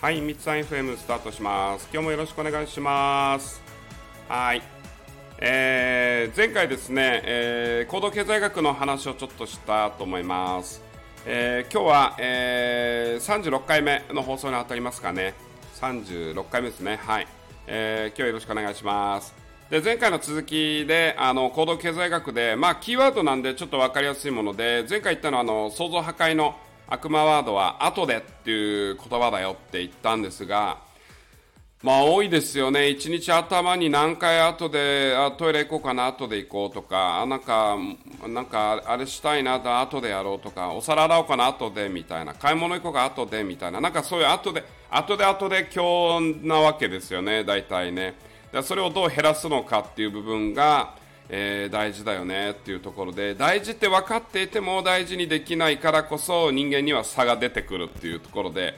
はい、みつさん FM スタートします。今日もよろしくお願いします。はい。えー、前回ですね、えー、行動経済学の話をちょっとしたと思います。えー、今日は、えー、36回目の放送に当たりますかね。36回目ですね。はい。えー、今日よろしくお願いします。で前回の続きであの行動経済学で、まあ、キーワードなんでちょっと分かりやすいもので前回言ったのはあの創造破壊の悪魔ワードは後でっていう言葉だよって言ったんですが、まあ多いですよね。一日頭に何回後で、あトイレ行こうかな、後で行こうとか、あなんか、なんかあれしたいな、後でやろうとか、お皿洗おうかな、後でみたいな、買い物行こうか、後でみたいな、なんかそういう後で、後で後で今日なわけですよね、大体ね。それをどう減らすのかっていう部分が、えー、大事だよねっていうところで大事って分かっていても大事にできないからこそ人間には差が出てくるっていうところで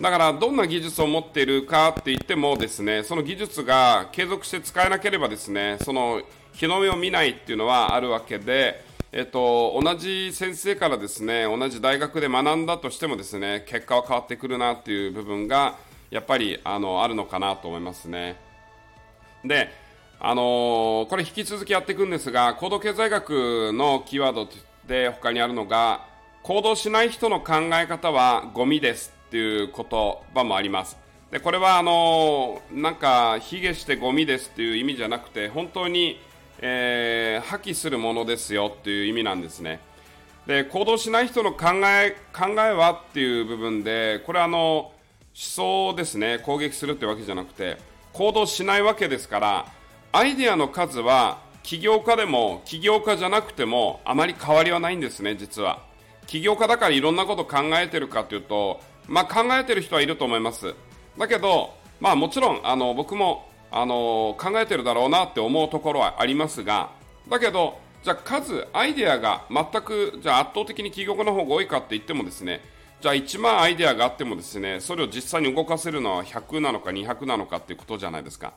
だからどんな技術を持っているかって言ってもですねその技術が継続して使えなければですねその日の目を見ないっていうのはあるわけで、えっと、同じ先生からですね同じ大学で学んだとしてもですね結果は変わってくるなっていう部分がやっぱりあのあるのかなと思いますね。であのー、これ引き続きやっていくんですが、行動経済学のキーワードで他にあるのが、行動しない人の考え方はゴミですっていう言葉もあります。で、これはあのー、なんか、卑下してゴミですっていう意味じゃなくて、本当に、えー、破棄するものですよっていう意味なんですね。で、行動しない人の考え、考えはっていう部分で、これあの、思想ですね、攻撃するってわけじゃなくて、行動しないわけですから、アイデアの数は起業家でも起業家じゃなくてもあまり変わりはないんですね、実は。起業家だからいろんなこと考えてるかというと、まあ、考えてる人はいると思います。だけど、まあもちろん、あの、僕も、あの、考えてるだろうなって思うところはありますが、だけど、じゃあ数、アイデアが全く、じゃ圧倒的に起業家の方が多いかって言ってもですね、じゃあ1万アイデアがあってもですね、それを実際に動かせるのは100なのか200なのかっていうことじゃないですか。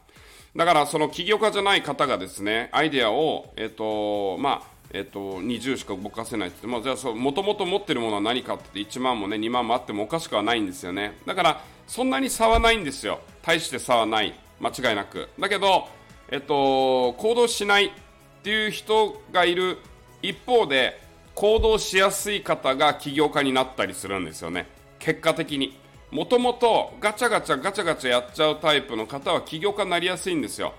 だからその起業家じゃない方がですね、アイデアを、えっ、と、まあ、えっと、20しか動かせないって言っても、じゃあそう、もともと持ってるものは何かって言って1万もね、2万もあってもおかしくはないんですよね。だから、そんなに差はないんですよ。大して差はない。間違いなく。だけど、えっと、行動しないっていう人がいる一方で、行動しやすい方が起業家になったりするんですよね。結果的に。もともとガチャガチャガチャガチャやっちゃうタイプの方は起業家になりやすいんですよ。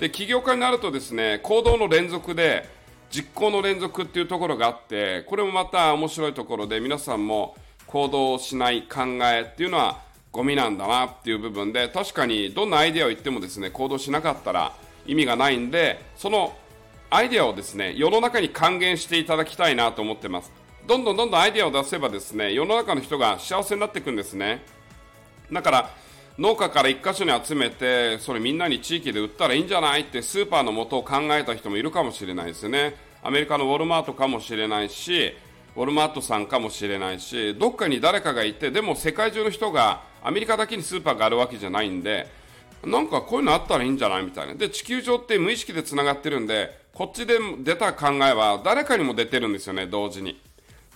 で、起業家になるとですね、行動の連続で実行の連続っていうところがあって、これもまた面白いところで皆さんも行動しない考えっていうのはゴミなんだなっていう部分で、確かにどんなアイデアを言ってもですね、行動しなかったら意味がないんで、そのアイデアをですね、世の中に還元していただきたいなと思ってます。どんどんどんどんアイデアを出せばですね、世の中の人が幸せになっていくんですね。だから、農家から1箇所に集めて、それみんなに地域で売ったらいいんじゃないってスーパーの元を考えた人もいるかもしれないですね。アメリカのウォルマートかもしれないし、ウォルマートさんかもしれないし、どっかに誰かがいて、でも世界中の人がアメリカだけにスーパーがあるわけじゃないんで、なんかこういうのあったらいいんじゃないみたいな。で、地球上って無意識で繋がってるんで、こっちで出た考えは誰かにも出てるんですよね、同時に。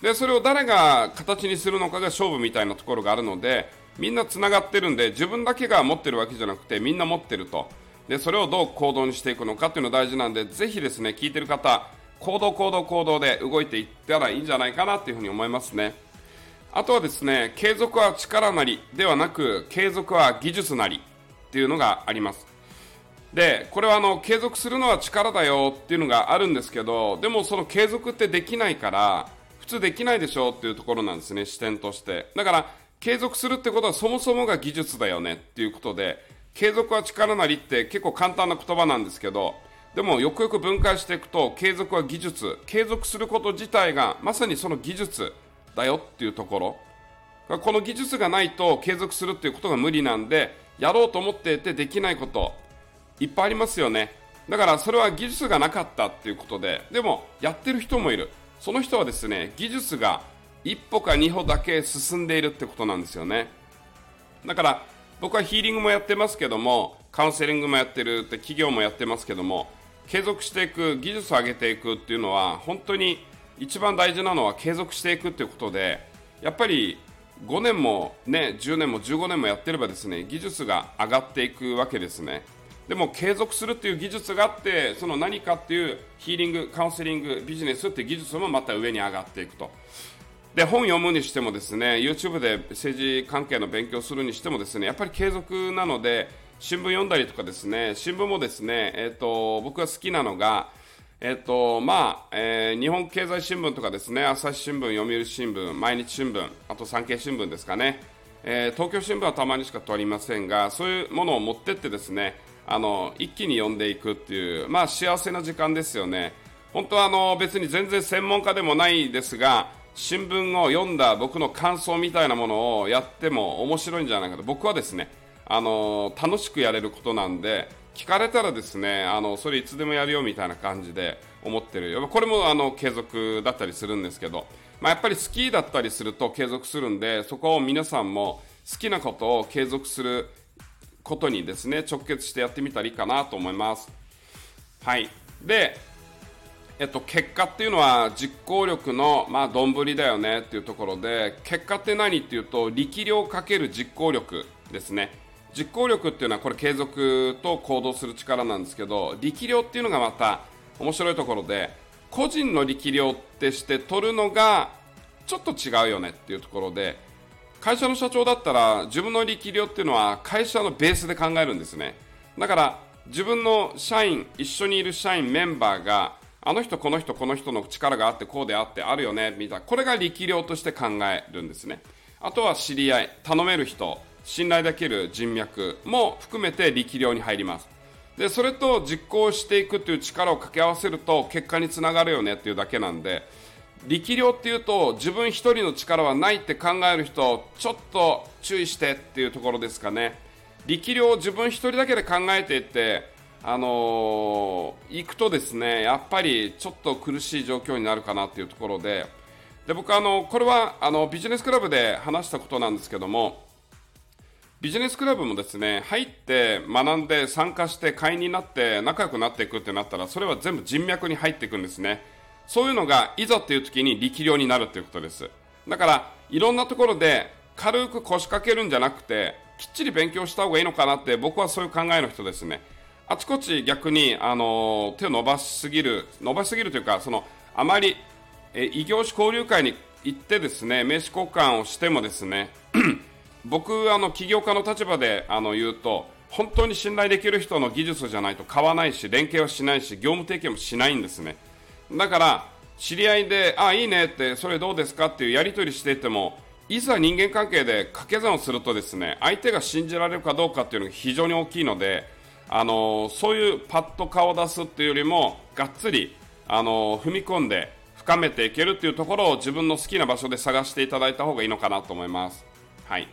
で、それを誰が形にするのかが勝負みたいなところがあるので、みんな繋がってるんで、自分だけが持ってるわけじゃなくて、みんな持ってると。で、それをどう行動にしていくのかっていうのが大事なんで、ぜひですね、聞いてる方、行動行動行動で動いていったらいいんじゃないかなっていうふうに思いますね。あとはですね、継続は力なりではなく、継続は技術なりっていうのがあります。で、これはあの、継続するのは力だよっていうのがあるんですけど、でもその継続ってできないから、普通できないでしょっていうところなんですね、視点として。だから、継続するってことはそもそもが技術だよねっていうことで、継続は力なりって結構簡単な言葉なんですけど、でもよくよく分解していくと、継続は技術、継続すること自体がまさにその技術だよっていうところ。この技術がないと継続するっていうことが無理なんで、やろうと思っていてできないこと、いっぱいありますよね。だからそれは技術がなかったっていうことで、でもやってる人もいる。その人はですね、技術が一歩か二歩だけ進んでいるってことなんですよね。だから僕はヒーリングもやってますけども、カウンセリングもやってるって企業もやってますけども、継続していく、技術を上げていくっていうのは、本当に一番大事なのは継続していくっていうことで、やっぱり5年も、ね、10年も15年もやってればですね技術が上がっていくわけですね。でも継続するっていう技術があってその何かっていうヒーリング、カウンセリング、ビジネスっていう技術もまた上に上がっていくと。で本読むにしてもですね YouTube で政治関係の勉強するにしてもですねやっぱり継続なので新聞読んだりとかですね新聞もですね、えーと、僕が好きなのが、えーとまあえー、日本経済新聞とかですね朝日新聞、読売新聞、毎日新聞あと産経新聞ですかね、えー、東京新聞はたまにしか取りませんがそういうものを持ってってですねあの一気に読んでいくっていう、まあ、幸せな時間ですよね。本当はあの別に全然専門家でもないですが新聞を読んだ僕の感想みたいなものをやっても面白いんじゃないかと。僕はですねあの楽しくやれることなんで聞かれたらですねあのそれいつでもやるよみたいな感じで思ってるこれもあの継続だったりするんですけど、まあ、やっぱり好きだったりすると継続するんでそこを皆さんも好きなことを継続することにですね直結してやってみたらいいかなと思います。はいでえっと、結果っていうのは実行力の、まあ、丼だよねっていうところで結果って何っていうと力量かける実行力ですね実行力っていうのはこれ継続と行動する力なんですけど力量っていうのがまた面白いところで個人の力量ってして取るのがちょっと違うよねっていうところで会社の社長だったら自分の力量っていうのは会社のベースで考えるんですねだから自分の社員一緒にいる社員メンバーがあの人、この人、この人の力があって、こうであって、あるよね、みたいな、これが力量として考えるんですね。あとは知り合い、頼める人、信頼できる人脈も含めて力量に入ります。で、それと実行していくという力を掛け合わせると結果につながるよねっていうだけなんで、力量っていうと自分1人の力はないって考える人、ちょっと注意してっていうところですかね。力量を自分1人だけで考えていって、あのー、行くとですねやっぱりちょっと苦しい状況になるかなというところでで僕あのこれはあのビジネスクラブで話したことなんですけどもビジネスクラブもですね入って学んで参加して会員になって仲良くなっていくってなったらそれは全部人脈に入っていくんですねそういうのがいざっていう時に力量になるということです。だからいろんなところで軽く腰掛けるんじゃなくてきっちり勉強した方がいいのかなって僕はそういう考えの人ですね。あちこち逆に、あの手を伸ばしすぎる、伸ばしすぎるというか、そのあまりえ異業種交流会に行ってですね名刺交換をしてもですね 僕、あの起業家の立場であの言うと本当に信頼できる人の技術じゃないと買わないし連携はしないし業務提携もしないんですね。だから知り合いでああいいねってそれどうですかっていうやり取りしていてもいざ人間関係で掛け算をするとですね相手が信じられるかどうかっていうのが非常に大きいのであのそういうパッと顔を出すっていうよりもがっつりあの踏み込んで深めていけるっていうところを自分の好きな場所で探していただいた方がいいのかなと思います。はい、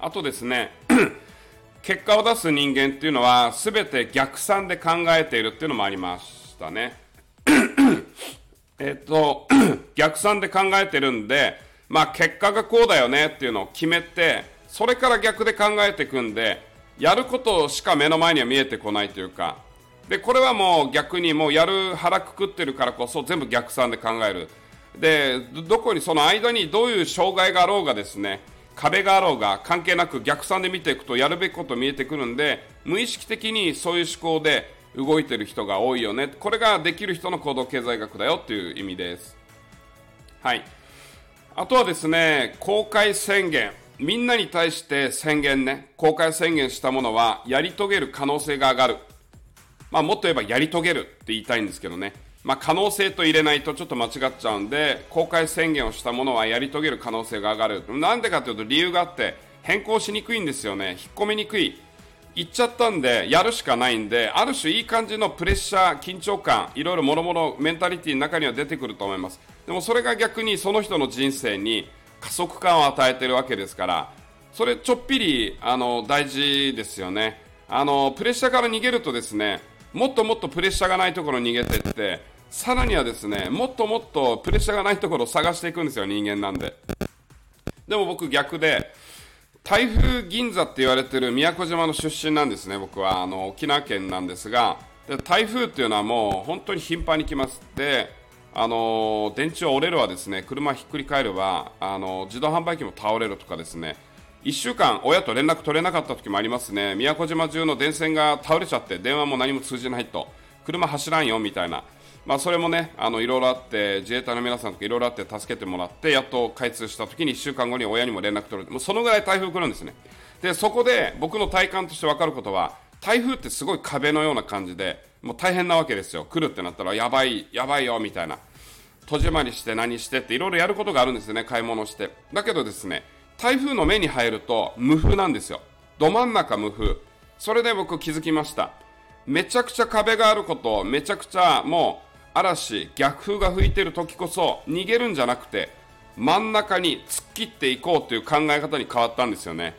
あとですね 結果を出す人間っていうのは全て逆算で考えているっていうのもありましたね。えっと 逆算で考えてるんで、まあ、結果がこうだよねっていうのを決めてそれから逆で考えていくんでやることしか目の前には見えてこないというか、で、これはもう逆にもうやる腹くくってるからこそ全部逆算で考える。で、どこにその間にどういう障害があろうがですね、壁があろうが関係なく逆算で見ていくとやるべきこと見えてくるんで、無意識的にそういう思考で動いてる人が多いよね。これができる人の行動経済学だよっていう意味です。はい。あとはですね、公開宣言。みんなに対して宣言ね、公開宣言したものはやり遂げる可能性が上がる。まあ、もっと言えばやり遂げるって言いたいんですけどね。まあ、可能性と入れないとちょっと間違っちゃうんで、公開宣言をしたものはやり遂げる可能性が上がる。なんでかというと理由があって、変更しにくいんですよね。引っ込みにくい。言っちゃったんで、やるしかないんで、ある種いい感じのプレッシャー、緊張感、いろいろもろもろメンタリティの中には出てくると思います。でもそれが逆にその人の人生に加速感を与えてるわけですから、それちょっぴりあの大事ですよねあの。プレッシャーから逃げるとですね、もっともっとプレッシャーがないところに逃げてって、さらにはですね、もっともっとプレッシャーがないところを探していくんですよ、人間なんで。でも僕逆で、台風銀座って言われてる宮古島の出身なんですね、僕は。あの沖縄県なんですが、で台風っていうのはもう本当に頻繁に来ます。であの電池は折れるわですね車ひっくり返れば、あの自動販売機も倒れるとかですね。1週間親と連絡取れなかった時もありますね。宮古島中の電線が倒れちゃって電話も何も通じないと。車走らんよみたいな。まあ、それもね、あのいろいろあって、自衛隊の皆さんとかいろいろあって助けてもらって、やっと開通した時に1週間後に親にも連絡取る、もうそのぐらい台風来るんですね。で、そこで僕の体感として分かることは、台風ってすごい壁のような感じで、もう大変なわけですよ。来るってなったら、やばい、やばいよ、みたいな。戸締まりして何してっていろいろやることがあるんですよね、買い物して。だけどですね、台風の目に入ると無風なんですよ。ど真ん中無風。それで僕気づきました。めちゃくちゃ壁があること、めちゃくちゃもう嵐、逆風が吹いてる時こそ逃げるんじゃなくて真ん中に突っ切っていこうという考え方に変わったんですよね。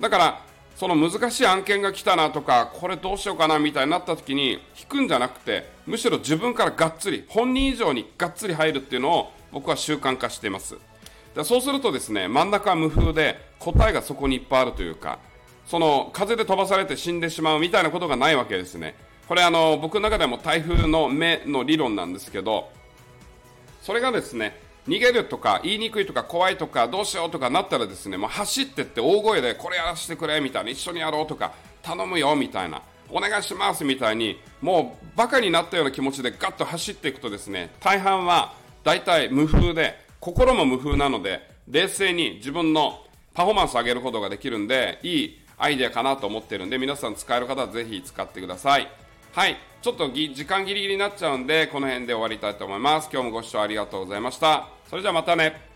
だからその難しい案件が来たなとかこれどうしようかなみたいになった時に引くんじゃなくてむしろ自分からがっつり本人以上にがっつり入るっていうのを僕は習慣化していますでそうするとですね真ん中は無風で答えがそこにいっぱいあるというかその風で飛ばされて死んでしまうみたいなことがないわけですねこれあの僕の中でも台風の目の理論なんですけどそれがですね逃げるとか言いにくいとか怖いとかどうしようとかなったらですねもう走ってって大声でこれやらせてくれみたいな一緒にやろうとか頼むよみたいなお願いしますみたいにもうバカになったような気持ちでガッと走っていくとですね大半は大体無風で心も無風なので冷静に自分のパフォーマンスを上げることができるんでいいアイデアかなと思ってるんで皆さん使える方はぜひ使ってください。はい。ちょっとぎ時間ギリギリになっちゃうんで、この辺で終わりたいと思います。今日もご視聴ありがとうございました。それじゃあまたね。